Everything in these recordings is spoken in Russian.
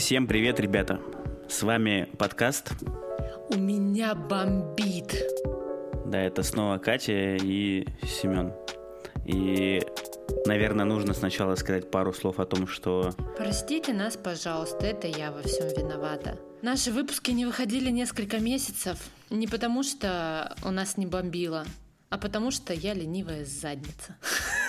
Всем привет, ребята! С вами подкаст. У меня бомбит. Да, это снова Катя и Семен. И, наверное, нужно сначала сказать пару слов о том, что... Простите нас, пожалуйста, это я во всем виновата. Наши выпуски не выходили несколько месяцев. Не потому, что у нас не бомбило, а потому, что я ленивая задница.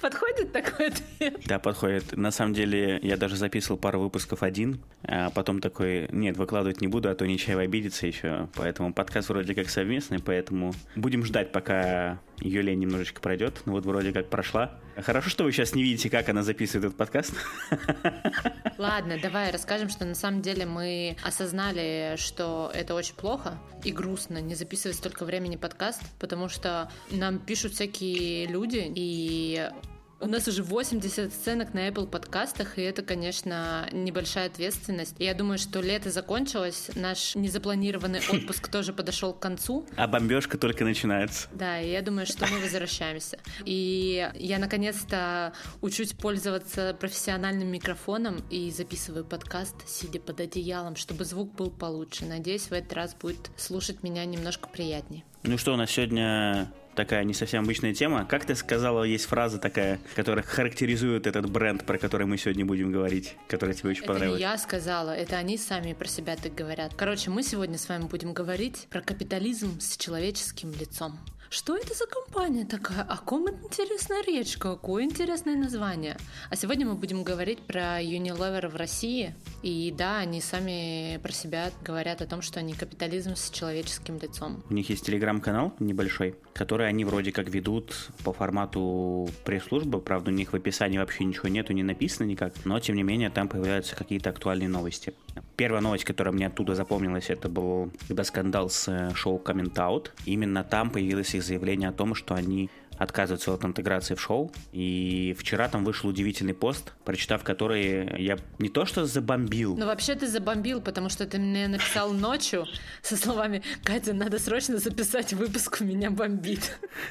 Подходит такой ответ? Да, подходит. На самом деле, я даже записывал пару выпусков один, а потом такой, нет, выкладывать не буду, а то Нечаева обидится еще. Поэтому подкаст вроде как совместный, поэтому будем ждать, пока Юлия немножечко пройдет. Ну вот вроде как прошла. Хорошо, что вы сейчас не видите, как она записывает этот подкаст. Ладно, давай расскажем, что на самом деле мы осознали, что это очень плохо и грустно не записывать столько времени подкаст, потому что нам пишут всякие люди, и у нас уже 80 сценок на Apple подкастах, и это, конечно, небольшая ответственность. Я думаю, что лето закончилось, наш незапланированный отпуск тоже подошел к концу. А бомбежка только начинается. Да, и я думаю, что мы возвращаемся. И я наконец-то учусь пользоваться профессиональным микрофоном и записываю подкаст, сидя под одеялом, чтобы звук был получше. Надеюсь, в этот раз будет слушать меня немножко приятнее. Ну что, у нас сегодня такая не совсем обычная тема. Как ты сказала, есть фраза такая, которая характеризует этот бренд, про который мы сегодня будем говорить, который тебе очень это понравилась? Не я сказала, это они сами про себя так говорят. Короче, мы сегодня с вами будем говорить про капитализм с человеческим лицом. Что это за компания такая? О ком интересная речь? Какое интересное название? А сегодня мы будем говорить про Unilever в России. И да, они сами про себя говорят о том, что они капитализм с человеческим лицом. У них есть телеграм-канал небольшой, который они вроде как ведут по формату пресс-службы. Правда, у них в описании вообще ничего нету, не написано никак. Но, тем не менее, там появляются какие-то актуальные новости. Первая новость, которая мне оттуда запомнилась, это был когда скандал с э, шоу Coming Out. Именно там появилось их заявление о том, что они отказываются от интеграции в шоу. И вчера там вышел удивительный пост, прочитав который я не то что забомбил. Ну вообще ты забомбил, потому что ты мне написал ночью со словами «Катя, надо срочно записать выпуск, у меня бомбит».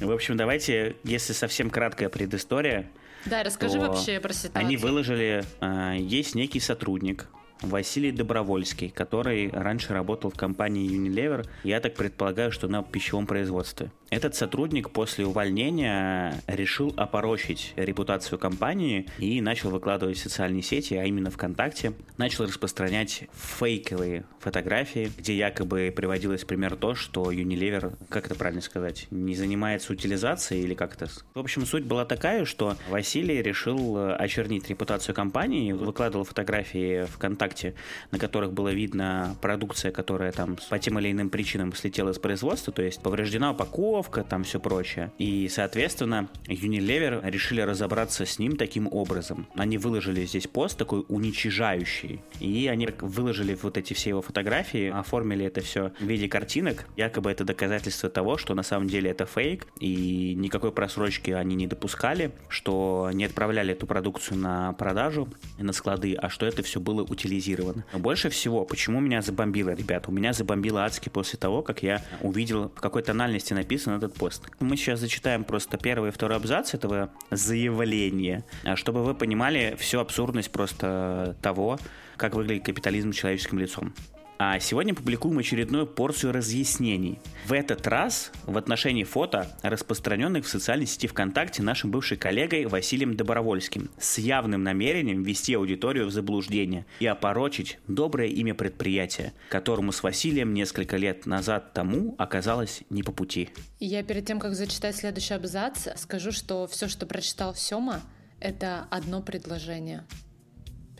В общем, давайте, если совсем краткая предыстория, да, расскажи вообще про ситуацию. Они выложили, э, есть некий сотрудник, Василий Добровольский, который раньше работал в компании Unilever, я так предполагаю, что на пищевом производстве. Этот сотрудник после увольнения решил опорочить репутацию компании и начал выкладывать в социальные сети, а именно ВКонтакте, начал распространять фейковые фотографии, где якобы приводилось пример то, что Unilever, как это правильно сказать, не занимается утилизацией или как-то. В общем, суть была такая, что Василий решил очернить репутацию компании, выкладывал фотографии ВКонтакте, на которых было видно продукция, которая там по тем или иным причинам слетела с производства, то есть повреждена упаковка, упаковка, там все прочее. И, соответственно, Unilever решили разобраться с ним таким образом. Они выложили здесь пост такой уничижающий, и они выложили вот эти все его фотографии, оформили это все в виде картинок. Якобы это доказательство того, что на самом деле это фейк, и никакой просрочки они не допускали, что не отправляли эту продукцию на продажу, на склады, а что это все было утилизировано. Но больше всего, почему меня забомбило, ребята? У меня забомбило адски после того, как я увидел, в какой тональности написано на этот пост. Мы сейчас зачитаем просто первый и второй абзац этого заявления, а чтобы вы понимали всю абсурдность просто того, как выглядит капитализм человеческим лицом. А сегодня публикуем очередную порцию разъяснений. В этот раз в отношении фото, распространенных в социальной сети ВКонтакте нашим бывшим коллегой Василием Добровольским, с явным намерением ввести аудиторию в заблуждение и опорочить доброе имя предприятия, которому с Василием несколько лет назад тому оказалось не по пути. Я перед тем, как зачитать следующий абзац, скажу, что все, что прочитал Сёма, это одно предложение.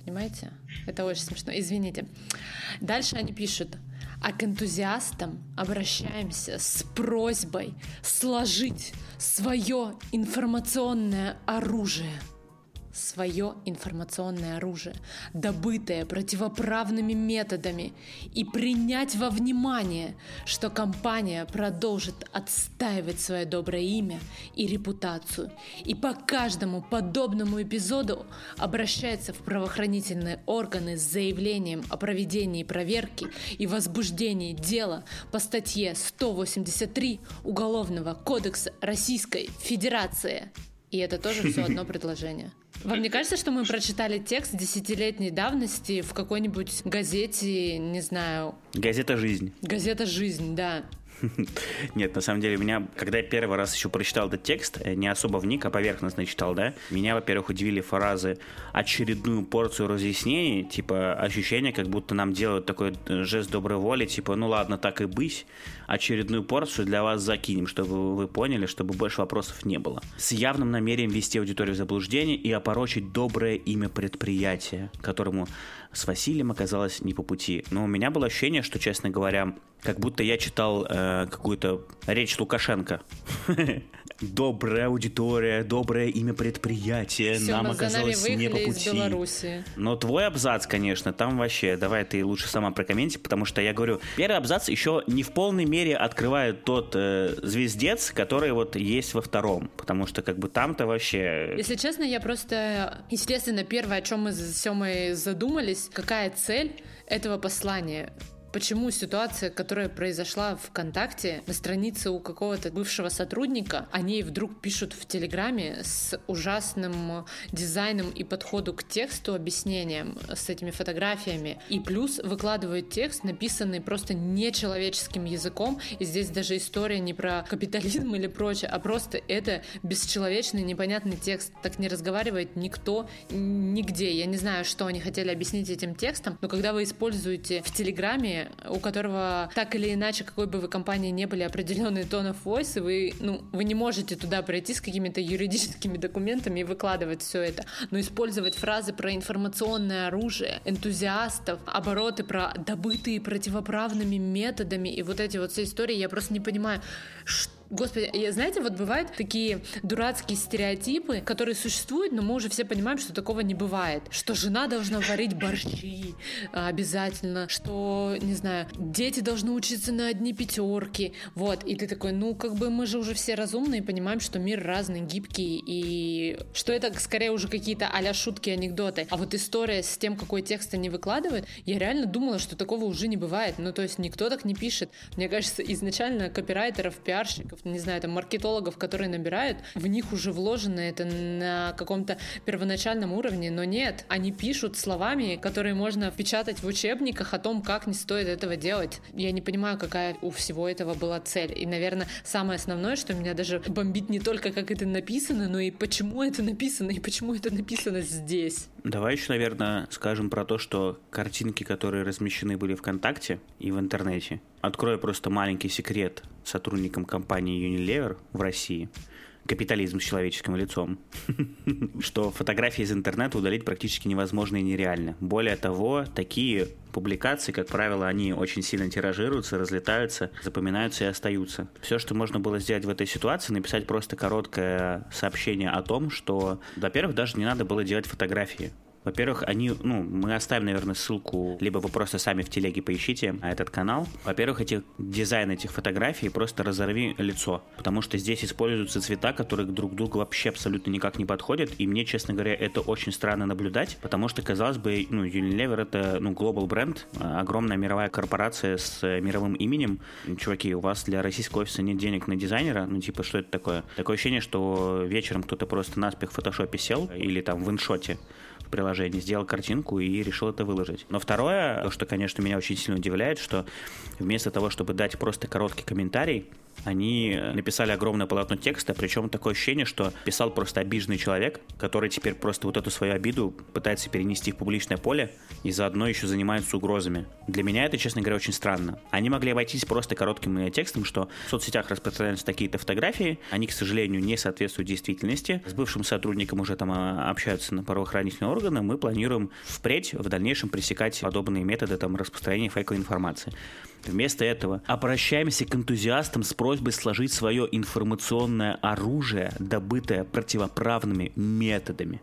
Понимаете? Это очень смешно. Извините. Дальше они пишут. А к энтузиастам обращаемся с просьбой сложить свое информационное оружие – свое информационное оружие, добытое противоправными методами, и принять во внимание, что компания продолжит отстаивать свое доброе имя и репутацию, и по каждому подобному эпизоду обращается в правоохранительные органы с заявлением о проведении проверки и возбуждении дела по статье 183 Уголовного кодекса Российской Федерации. И это тоже все одно предложение. Вам не кажется, что мы прочитали текст десятилетней давности в какой-нибудь газете, не знаю... Газета «Жизнь». Газета «Жизнь», да. Нет, на самом деле, меня, когда я первый раз еще прочитал этот текст, э, не особо вник, а поверхностно читал, да, меня, во-первых, удивили фразы очередную порцию разъяснений, типа ощущение, как будто нам делают такой э, жест доброй воли, типа, ну ладно, так и быть, очередную порцию для вас закинем, чтобы вы поняли, чтобы больше вопросов не было. С явным намерением ввести аудиторию в заблуждение и опорочить доброе имя предприятия, которому с Василием оказалось не по пути. Но у меня было ощущение, что, честно говоря, как будто я читал э, какую-то речь Лукашенко. Добрая аудитория, доброе имя предприятия, Все, нам оказалось не по пути. Но твой абзац, конечно, там вообще, давай ты лучше сама прокомменти, потому что я говорю, первый абзац еще не в полной мере открывает тот э, звездец, который вот есть во втором, потому что как бы там-то вообще... Если честно, я просто, естественно, первое, о чем мы с Семой задумались, какая цель этого послания почему ситуация, которая произошла в ВКонтакте, на странице у какого-то бывшего сотрудника, они вдруг пишут в Телеграме с ужасным дизайном и подходу к тексту, объяснением с этими фотографиями. И плюс выкладывают текст, написанный просто нечеловеческим языком. И здесь даже история не про капитализм или прочее, а просто это бесчеловечный, непонятный текст. Так не разговаривает никто нигде. Я не знаю, что они хотели объяснить этим текстом, но когда вы используете в Телеграме у которого так или иначе, какой бы вы компании не были, определенный тон of voice, вы, ну, вы не можете туда пройти с какими-то юридическими документами и выкладывать все это. Но использовать фразы про информационное оружие, энтузиастов, обороты про добытые противоправными методами и вот эти вот все истории, я просто не понимаю, что Господи, я, знаете, вот бывают такие дурацкие стереотипы, которые существуют, но мы уже все понимаем, что такого не бывает. Что жена должна варить борщи а, обязательно, что, не знаю, дети должны учиться на одни пятерки. Вот, и ты такой, ну, как бы мы же уже все разумные, понимаем, что мир разный, гибкий, и что это скорее уже какие-то а шутки, анекдоты. А вот история с тем, какой текст они выкладывают, я реально думала, что такого уже не бывает. Ну, то есть никто так не пишет. Мне кажется, изначально копирайтеров, пиарщиков не знаю, там, маркетологов, которые набирают, в них уже вложено это на каком-то первоначальном уровне, но нет, они пишут словами, которые можно впечатать в учебниках о том, как не стоит этого делать. Я не понимаю, какая у всего этого была цель. И, наверное, самое основное, что меня даже бомбит не только, как это написано, но и почему это написано, и почему это написано здесь. Давай еще, наверное, скажем про то, что картинки, которые размещены были ВКонтакте и в интернете, открою просто маленький секрет сотрудникам компании Unilever в России – капитализм с человеческим лицом, что фотографии из интернета удалить практически невозможно и нереально. Более того, такие публикации, как правило, они очень сильно тиражируются, разлетаются, запоминаются и остаются. Все, что можно было сделать в этой ситуации, написать просто короткое сообщение о том, что, во-первых, даже не надо было делать фотографии. Во-первых, они, ну, мы оставим, наверное, ссылку, либо вы просто сами в телеге поищите этот канал. Во-первых, эти, дизайн этих фотографий просто разорви лицо, потому что здесь используются цвета, которые друг к другу вообще абсолютно никак не подходят, и мне, честно говоря, это очень странно наблюдать, потому что, казалось бы, ну, Unilever это, ну, global бренд, огромная мировая корпорация с мировым именем. Чуваки, у вас для российского офиса нет денег на дизайнера, ну, типа, что это такое? Такое ощущение, что вечером кто-то просто наспех в фотошопе сел, или там в иншоте, приложении, сделал картинку и решил это выложить. Но второе, то, что, конечно, меня очень сильно удивляет, что вместо того, чтобы дать просто короткий комментарий, они написали огромное полотно текста, причем такое ощущение, что писал просто обиженный человек, который теперь просто вот эту свою обиду пытается перенести в публичное поле и заодно еще занимается угрозами. Для меня это, честно говоря, очень странно. Они могли обойтись просто коротким текстом, что в соцсетях распространяются такие-то фотографии, они, к сожалению, не соответствуют действительности. С бывшим сотрудником уже там а, общаются на правоохранительные органы, мы планируем впредь в дальнейшем пресекать подобные методы там, распространения фейковой информации. Вместо этого обращаемся к энтузиастам с просьбой сложить свое информационное оружие, добытое противоправными методами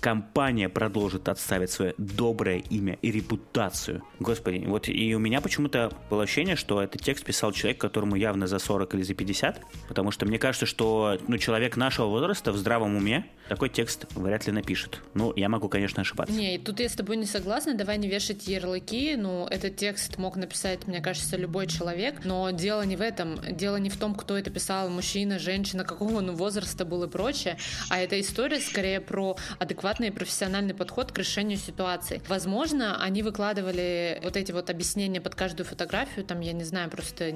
компания продолжит отставить свое доброе имя и репутацию. Господи, вот и у меня почему-то было ощущение, что этот текст писал человек, которому явно за 40 или за 50, потому что мне кажется, что ну, человек нашего возраста в здравом уме такой текст вряд ли напишет. Ну, я могу, конечно, ошибаться. Не, тут я с тобой не согласна, давай не вешать ярлыки, ну, этот текст мог написать, мне кажется, любой человек, но дело не в этом, дело не в том, кто это писал, мужчина, женщина, какого он возраста был и прочее, а эта история скорее про адекватность адекватный и профессиональный подход к решению ситуации. Возможно, они выкладывали вот эти вот объяснения под каждую фотографию, там, я не знаю, просто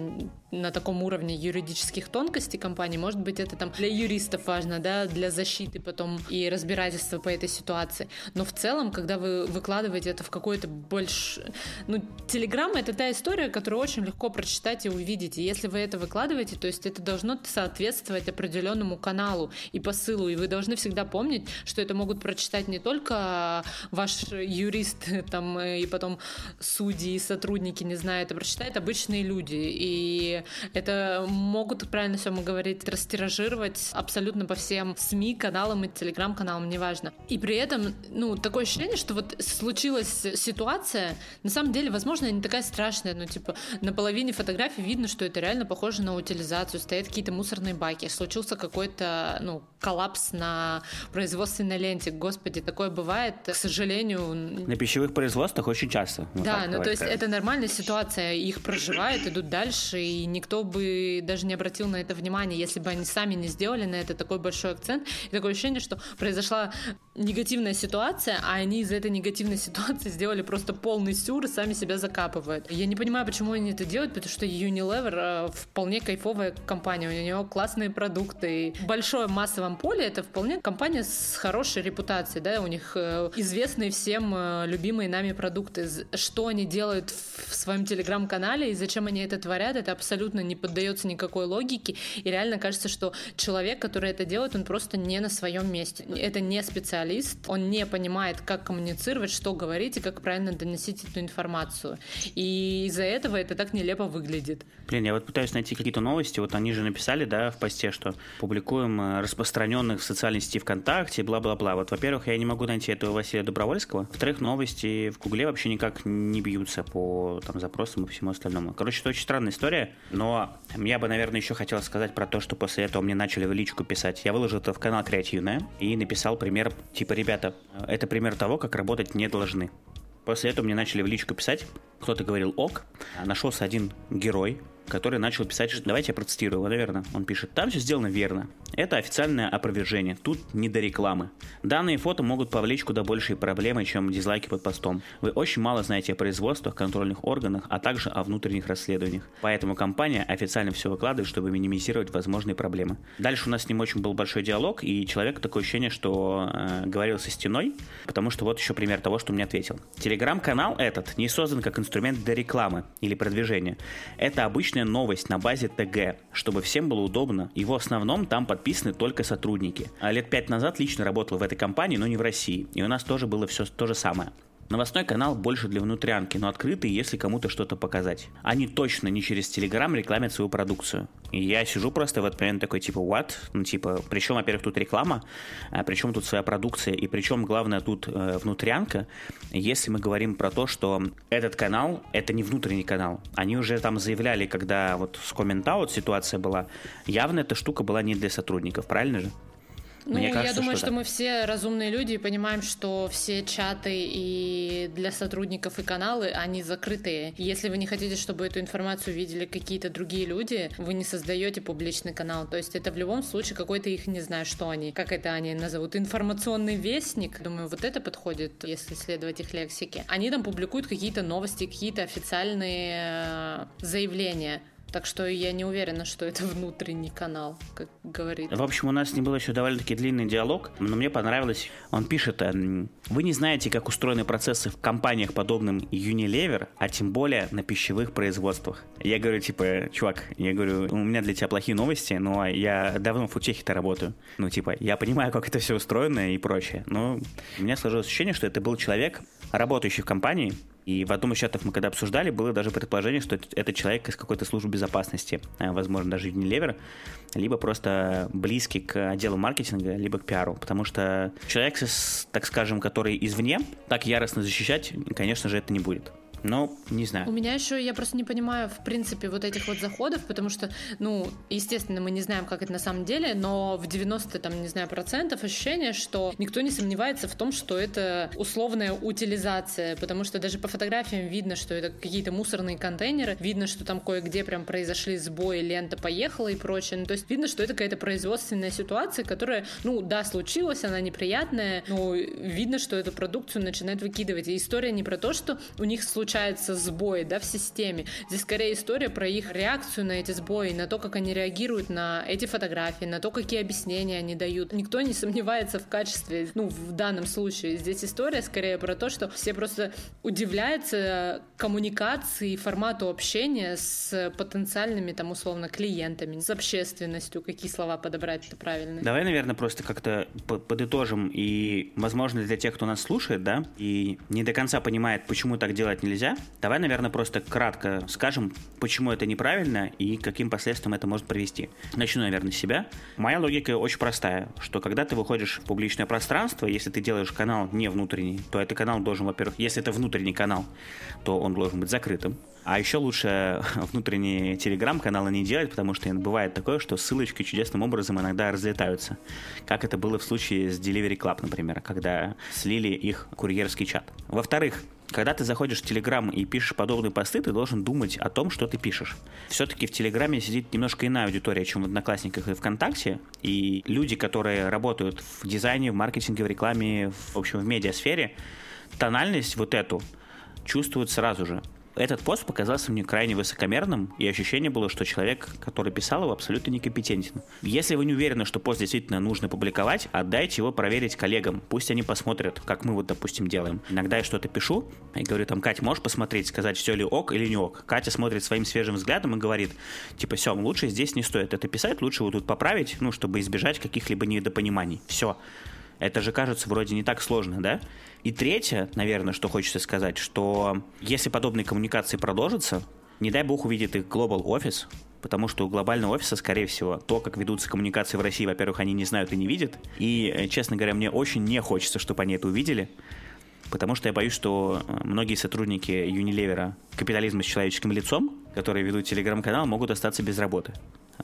на таком уровне юридических тонкостей компании. Может быть, это там для юристов важно, да, для защиты потом и разбирательства по этой ситуации. Но в целом, когда вы выкладываете это в какой-то больше... Ну, Телеграм — это та история, которую очень легко прочитать и увидеть. И если вы это выкладываете, то есть это должно соответствовать определенному каналу и посылу. И вы должны всегда помнить, что это могут прочитать не только ваш юрист там, и потом судьи, сотрудники, не знаю, это прочитают обычные люди. И это могут, правильно все мы говорить, растиражировать абсолютно по всем СМИ, каналам и телеграм-каналам, неважно. И при этом, ну, такое ощущение, что вот случилась ситуация, на самом деле, возможно, не такая страшная, но, типа, на половине фотографий видно, что это реально похоже на утилизацию, стоят какие-то мусорные баки, случился какой-то, ну, коллапс на производственной ленте. Господи, такое бывает, к сожалению. На пищевых производствах очень часто. Вот да, ну, то есть это нормальная ситуация, их проживают, идут дальше, и никто бы даже не обратил на это внимание, если бы они сами не сделали на это такой большой акцент. И такое ощущение, что произошла негативная ситуация, а они из этой негативной ситуации сделали просто полный сюр и сами себя закапывают. Я не понимаю, почему они это делают, потому что Unilever э, вполне кайфовая компания, у нее классные продукты. В большом массовом поле это вполне компания с хорошей репутацией, да, у них э, известные всем э, любимые нами продукты. Что они делают в своем телеграм-канале и зачем они это творят, это абсолютно не поддается никакой логике. И реально кажется, что человек, который это делает, он просто не на своем месте. Это не специалист, он не понимает, как коммуницировать, что говорить и как правильно доносить эту информацию. И из-за этого это так нелепо выглядит. Блин, я вот пытаюсь найти какие-то новости. Вот они же написали, да, в посте, что публикуем э, распространенных в социальной сети ВКонтакте, бла-бла-бла. Вот, во-первых, я не могу найти этого Василия Добровольского. Во-вторых, новости в Гугле вообще никак не бьются по там, запросам и всему остальному. Короче, это очень странная история, но я бы, наверное, еще хотел сказать про то, что после этого мне начали в личку писать. Я выложил это в канал Креативная и написал пример, типа, ребята, это пример того, как работать не должны. После этого мне начали в личку писать, кто-то говорил ок, нашелся один герой, который начал писать, что давайте я процитирую наверное. Он пишет, там все сделано верно. Это официальное опровержение, тут не до рекламы. Данные фото могут повлечь куда большие проблемы, чем дизлайки под постом. Вы очень мало знаете о производствах, контрольных органах, а также о внутренних расследованиях. Поэтому компания официально все выкладывает, чтобы минимизировать возможные проблемы. Дальше у нас с ним очень был большой диалог, и человек такое ощущение, что э, говорил со стеной, потому что вот еще пример того, что мне ответил. Телеграм-канал этот не создан как инструмент для рекламы или продвижения. Это обычный обычная новость на базе ТГ, чтобы всем было удобно. И в основном там подписаны только сотрудники. А лет пять назад лично работал в этой компании, но не в России. И у нас тоже было все то же самое. Новостной канал больше для внутрянки, но открытый, если кому-то что-то показать. Они точно не через Телеграм рекламят свою продукцию. И я сижу просто в этот момент такой, типа, what? Ну, типа, причем, во-первых, тут реклама, а причем тут своя продукция, и причем, главное, тут э, внутрянка, если мы говорим про то, что этот канал, это не внутренний канал. Они уже там заявляли, когда вот с комментаут ситуация была, явно эта штука была не для сотрудников, правильно же? Ну, Мне кажется, я думаю, что, что мы все разумные люди и понимаем, что все чаты и для сотрудников и каналы, они закрытые. если вы не хотите, чтобы эту информацию видели какие-то другие люди, вы не создаете публичный канал. То есть это в любом случае какой-то их, не знаю, что они, как это они назовут, информационный вестник. Думаю, вот это подходит, если следовать их лексике. Они там публикуют какие-то новости, какие-то официальные э, заявления. Так что я не уверена, что это внутренний канал, как говорит. В общем, у нас с ним был еще довольно-таки длинный диалог, но мне понравилось. Он пишет, эм, вы не знаете, как устроены процессы в компаниях, подобным Unilever, а тем более на пищевых производствах. Я говорю, типа, чувак, я говорю, у меня для тебя плохие новости, но я давно в Утехе-то работаю. Ну, типа, я понимаю, как это все устроено и прочее. Но у меня сложилось ощущение, что это был человек, работающий в компании, и в одном из чатов мы когда обсуждали, было даже предположение, что это человек из какой-то службы безопасности, э, возможно, даже Unilever, либо просто близкий к отделу маркетинга, либо к пиару. Потому что человек, так скажем, который извне, так яростно защищать, конечно же, это не будет. Но не знаю. У меня еще, я просто не понимаю, в принципе, вот этих вот заходов, потому что, ну, естественно, мы не знаем, как это на самом деле, но в 90, там, не знаю, процентов ощущение, что никто не сомневается в том, что это условная утилизация, потому что даже по фотографиям видно, что это какие-то мусорные контейнеры, видно, что там кое-где прям произошли сбои, лента поехала и прочее. Ну, то есть видно, что это какая-то производственная ситуация, которая, ну, да, случилась, она неприятная, но видно, что эту продукцию начинают выкидывать. И история не про то, что у них случается сбой, да, в системе. Здесь скорее история про их реакцию на эти сбои, на то, как они реагируют на эти фотографии, на то, какие объяснения они дают. Никто не сомневается в качестве, ну, в данном случае. Здесь история скорее про то, что все просто удивляются коммуникации, формату общения с потенциальными, там, условно, клиентами, с общественностью, какие слова подобрать это правильно. Давай, наверное, просто как-то подытожим, и, возможно, для тех, кто нас слушает, да, и не до конца понимает, почему так делать нельзя, давай, наверное, просто кратко скажем, почему это неправильно и каким последствиям это может привести. Начну, наверное, с себя. Моя логика очень простая, что когда ты выходишь в публичное пространство, если ты делаешь канал не внутренний, то этот канал должен, во-первых, если это внутренний канал, то он должен быть закрытым. А еще лучше внутренние телеграм-каналы не делать, потому что бывает такое, что ссылочки чудесным образом иногда разлетаются. Как это было в случае с Delivery Club, например, когда слили их курьерский чат. Во-вторых, когда ты заходишь в Телеграм и пишешь подобные посты, ты должен думать о том, что ты пишешь. Все-таки в Телеграме сидит немножко иная аудитория, чем в Одноклассниках и ВКонтакте. И люди, которые работают в дизайне, в маркетинге, в рекламе, в общем, в медиасфере, тональность вот эту чувствуют сразу же этот пост показался мне крайне высокомерным, и ощущение было, что человек, который писал его, абсолютно некомпетентен. Если вы не уверены, что пост действительно нужно публиковать, отдайте его проверить коллегам. Пусть они посмотрят, как мы вот, допустим, делаем. Иногда я что-то пишу, и говорю там, Катя, можешь посмотреть, сказать, все ли ок или не ок. Катя смотрит своим свежим взглядом и говорит, типа, все, лучше здесь не стоит это писать, лучше вот тут поправить, ну, чтобы избежать каких-либо недопониманий. Все. Это же кажется вроде не так сложно, да? И третье, наверное, что хочется сказать, что если подобные коммуникации продолжатся, не дай бог увидит их Global Office, потому что у глобального офиса, скорее всего, то, как ведутся коммуникации в России, во-первых, они не знают и не видят. И, э, честно говоря, мне очень не хочется, чтобы они это увидели, потому что я боюсь, что э, многие сотрудники Unilever капитализма с человеческим лицом, которые ведут телеграм-канал, могут остаться без работы.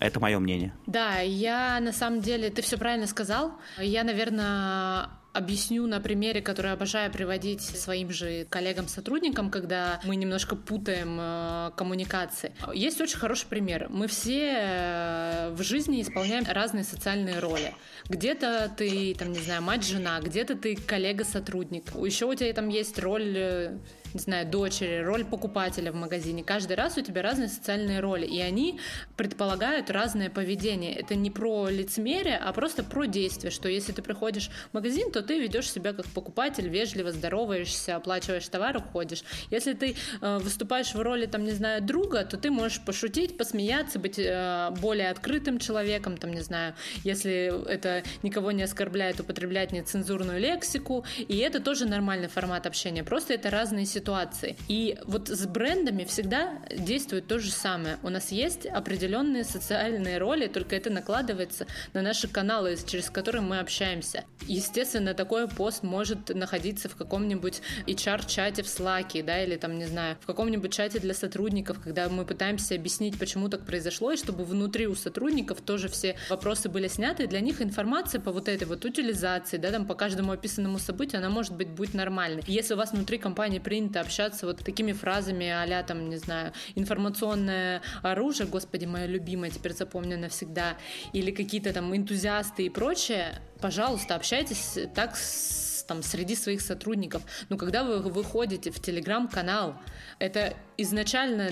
Это мое мнение. Да, я на самом деле, ты все правильно сказал. Я, наверное, объясню на примере, который обожаю приводить своим же коллегам-сотрудникам, когда мы немножко путаем э, коммуникации. Есть очень хороший пример. Мы все э, в жизни исполняем разные социальные роли. Где-то ты, там, не знаю, мать-жена, где-то ты коллега-сотрудник. Еще у тебя там есть роль э, не знаю, дочери, роль покупателя в магазине. Каждый раз у тебя разные социальные роли, и они предполагают разное поведение. Это не про лицемерие, а просто про действие, что если ты приходишь в магазин, то ты ведешь себя как покупатель, вежливо здороваешься, оплачиваешь товар, уходишь. Если ты э, выступаешь в роли, там, не знаю, друга, то ты можешь пошутить, посмеяться, быть э, более открытым человеком, там, не знаю, если это никого не оскорбляет, употреблять нецензурную лексику, и это тоже нормальный формат общения, просто это разные ситуации ситуации. И вот с брендами всегда действует то же самое. У нас есть определенные социальные роли, только это накладывается на наши каналы, через которые мы общаемся. Естественно, такой пост может находиться в каком-нибудь HR-чате в Slack, да, или там, не знаю, в каком-нибудь чате для сотрудников, когда мы пытаемся объяснить, почему так произошло, и чтобы внутри у сотрудников тоже все вопросы были сняты, и для них информация по вот этой вот утилизации, да, там по каждому описанному событию, она может быть будет нормальной. Если у вас внутри компании принято принято общаться вот такими фразами а там, не знаю, информационное оружие, господи, мое любимое, теперь запомню навсегда, или какие-то там энтузиасты и прочее, пожалуйста, общайтесь так с, там, среди своих сотрудников. Но когда вы выходите в телеграм-канал, это изначально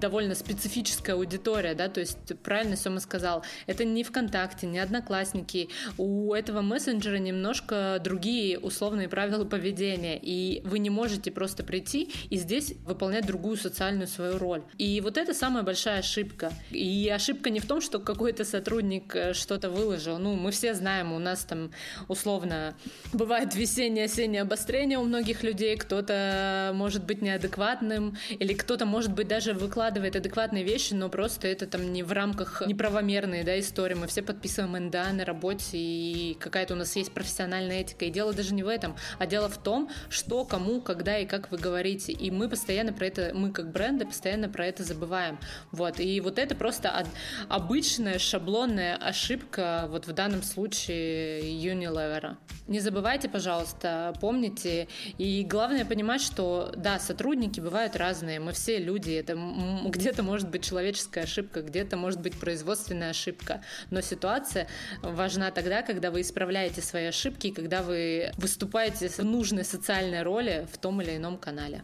довольно специфическая аудитория, да, то есть правильно Сёма сказал, это не ВКонтакте, не Одноклассники, у этого мессенджера немножко другие условные правила поведения, и вы не можете просто прийти и здесь выполнять другую социальную свою роль. И вот это самая большая ошибка. И ошибка не в том, что какой-то сотрудник э, что-то выложил, ну, мы все знаем, у нас нас там условно бывает весеннее-осеннее обострение у многих людей, кто-то может быть неадекватным, или кто-то, может быть, даже выкладывает адекватные вещи, но просто это там не в рамках неправомерной да, истории. Мы все подписываем НДА на работе, и какая-то у нас есть профессиональная этика. И дело даже не в этом, а дело в том, что, кому, когда и как вы говорите. И мы постоянно про это, мы как бренды постоянно про это забываем. Вот. И вот это просто обычная шаблонная ошибка вот в данном случае Unilever. Не забывайте, пожалуйста, помните. И главное понимать, что да, сотрудники бывают разные. Мы все люди. Это где-то может быть человеческая ошибка, где-то может быть производственная ошибка. Но ситуация важна тогда, когда вы исправляете свои ошибки, когда вы выступаете в нужной социальной роли в том или ином канале.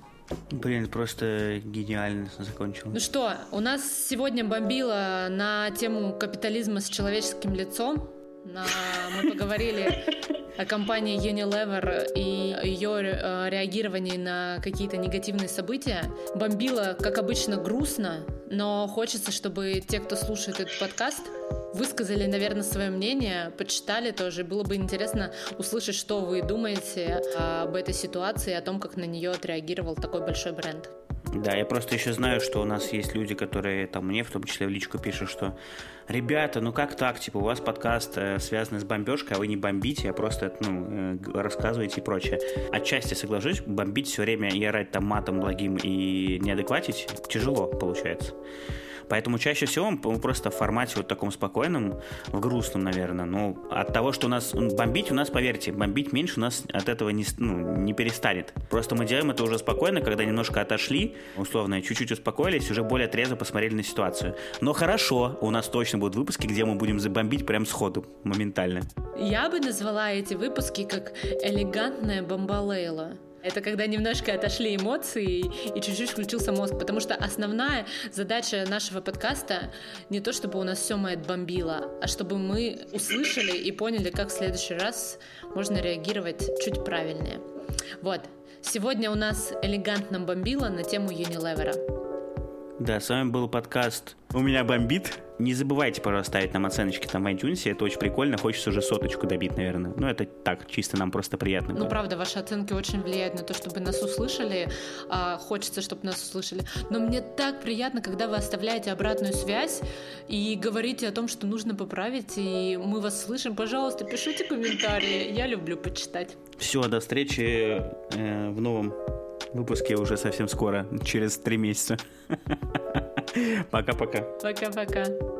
Блин, просто гениально закончил. Ну что, у нас сегодня бомбило на тему капитализма с человеческим лицом. На... Мы поговорили о компании Unilever и ее э, реагировании на какие-то негативные события. Бомбило, как обычно, грустно, но хочется, чтобы те, кто слушает этот подкаст, высказали, наверное, свое мнение, почитали тоже. Было бы интересно услышать, что вы думаете об этой ситуации, о том, как на нее отреагировал такой большой бренд. Да, я просто еще знаю, что у нас есть люди, которые там мне в том числе в личку пишут, что ребята, ну как так, типа у вас подкаст э, связан с бомбежкой, а вы не бомбите, а просто ну, э, рассказываете и прочее. Отчасти соглашусь, бомбить все время и орать там матом благим и неадекватить тяжело получается. Поэтому чаще всего мы просто в формате вот таком спокойном, в грустном, наверное. Но от того, что у нас бомбить, у нас, поверьте, бомбить меньше у нас от этого не, ну, не перестанет. Просто мы делаем это уже спокойно, когда немножко отошли, условно, чуть-чуть успокоились, уже более трезво посмотрели на ситуацию. Но хорошо, у нас точно будут выпуски, где мы будем забомбить прям сходу, моментально. Я бы назвала эти выпуски как элегантная бомбалейла. Это когда немножко отошли эмоции и чуть-чуть включился мозг, потому что основная задача нашего подкаста не то, чтобы у нас все мое бомбило, а чтобы мы услышали и поняли, как в следующий раз можно реагировать чуть правильнее. Вот. Сегодня у нас элегантно бомбило на тему Unilever. Да, с вами был подкаст «У меня бомбит». Не забывайте, пожалуйста, ставить нам оценочки там в iTunes. Это очень прикольно. Хочется уже соточку добить, наверное. Ну, это так, чисто нам просто приятно. Ну, правда, ваши оценки очень влияют на то, чтобы нас услышали. А, хочется, чтобы нас услышали. Но мне так приятно, когда вы оставляете обратную связь и говорите о том, что нужно поправить, и мы вас слышим. Пожалуйста, пишите комментарии. Я люблю почитать. Все, до встречи э, в новом выпуске уже совсем скоро, через три месяца. Пока-пока. Пока-пока.